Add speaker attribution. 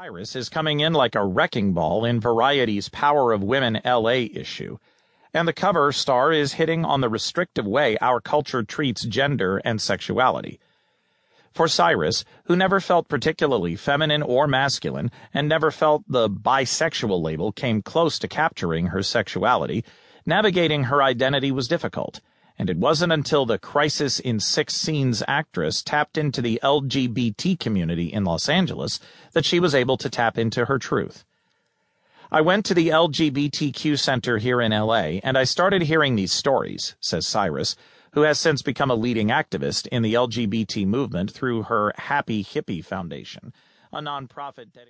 Speaker 1: Cyrus is coming in like a wrecking ball in Variety's Power of Women LA issue, and the cover star is hitting on the restrictive way our culture treats gender and sexuality. For Cyrus, who never felt particularly feminine or masculine, and never felt the bisexual label came close to capturing her sexuality, navigating her identity was difficult and it wasn't until the Crisis in Six Scenes actress tapped into the LGBT community in Los Angeles that she was able to tap into her truth. I went to the LGBTQ center here in LA and I started hearing these stories, says Cyrus, who has since become a leading activist in the LGBT movement through her Happy Hippie Foundation, a nonprofit dedicated